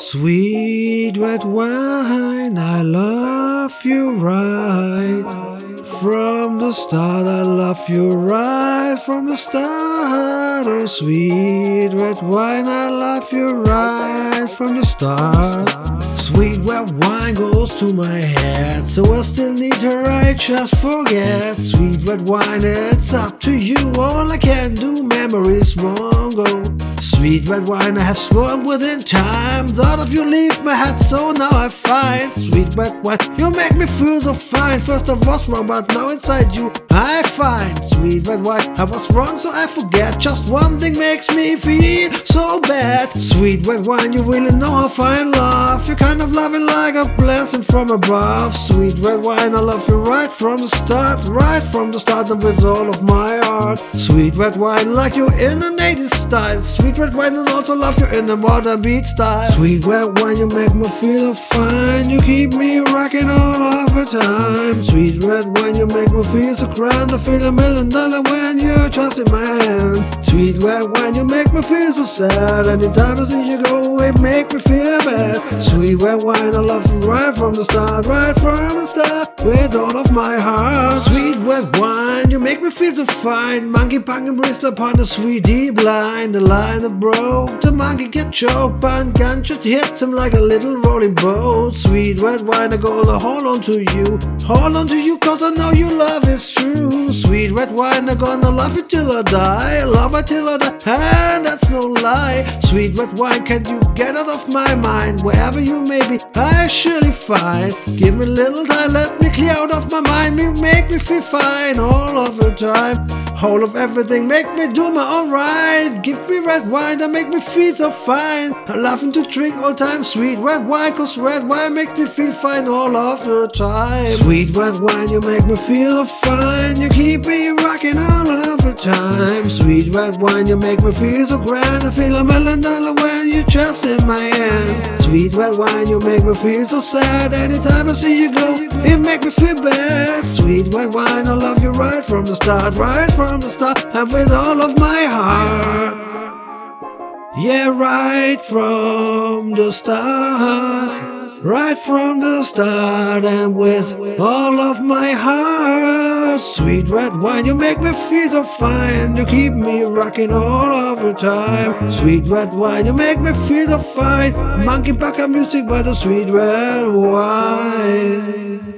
Sweet red wine, I love you right from the start. I love you right from the start. Oh, sweet red wine, I love you right from the start. Sweet red wine goes to my head, so I still need her. I just forget. Sweet red wine, it's up to you. All I can do, memories won't go. Sweet red wine I have swum within time. Thought of you leave my head, so now I find. Sweet red wine, you make me feel so fine. First I was wrong, but now inside you I find. Sweet red wine, I was wrong, so I forget. Just one thing makes me feel so bad. Sweet red wine, you really know how fine love. You're kind of loving like a blessing from above. Sweet red wine, I love you right from the start, right from the start, and with all of my heart. Sweet red wine, like you in a native style. Sweet Sweet red wine and also love you in the modern beat style. Sweet red wine, you make me feel so fine. You keep me rocking all of the time. Sweet red wine, you make me feel so grand. I feel a million dollar when you're just in my hand. Sweet red wine, you make me feel so sad. Anytime I see you go, it make me feel bad. Sweet red wine, I love you right from the start, right from the start, with all of my heart. Sweet red wine, you make me feel so fine. Monkey punk and bristle upon the sweet deep line, the line and broke. The monkey get choked, but gunshot hits him like a little rolling boat. Sweet red wine, I go hold on to you. Hold on to you, cause I know your love is true. Sweet red wine, I'm gonna love it till I die. Love it till I die, and that's no lie. Sweet red wine, can you get out of my mind? Wherever you may be, I surely find. Give me a little time, let me clear out of my mind. You make me feel fine all of the time. Whole of everything, make me do my own right. Give me red wine that make me feel so fine. I'm laughing to drink all time sweet red wine, cause red wine makes me feel fine all of the time. Sweet red wine, you make me feel fine. You Red wine, you make me feel so grand. I feel a million dollar when you're just in my hand. Sweet red wine, you make me feel so sad. Anytime I see you go, it make me feel bad. Sweet red wine, I love you right from the start, right from the start, and with all of my heart. Yeah, right from the start, right from the start, and with all of my heart. Sweet red wine, you make me feel so fine. You keep me rocking all of the time. Sweet red wine, you make me feel so fine. Monkey pack music by the sweet red wine.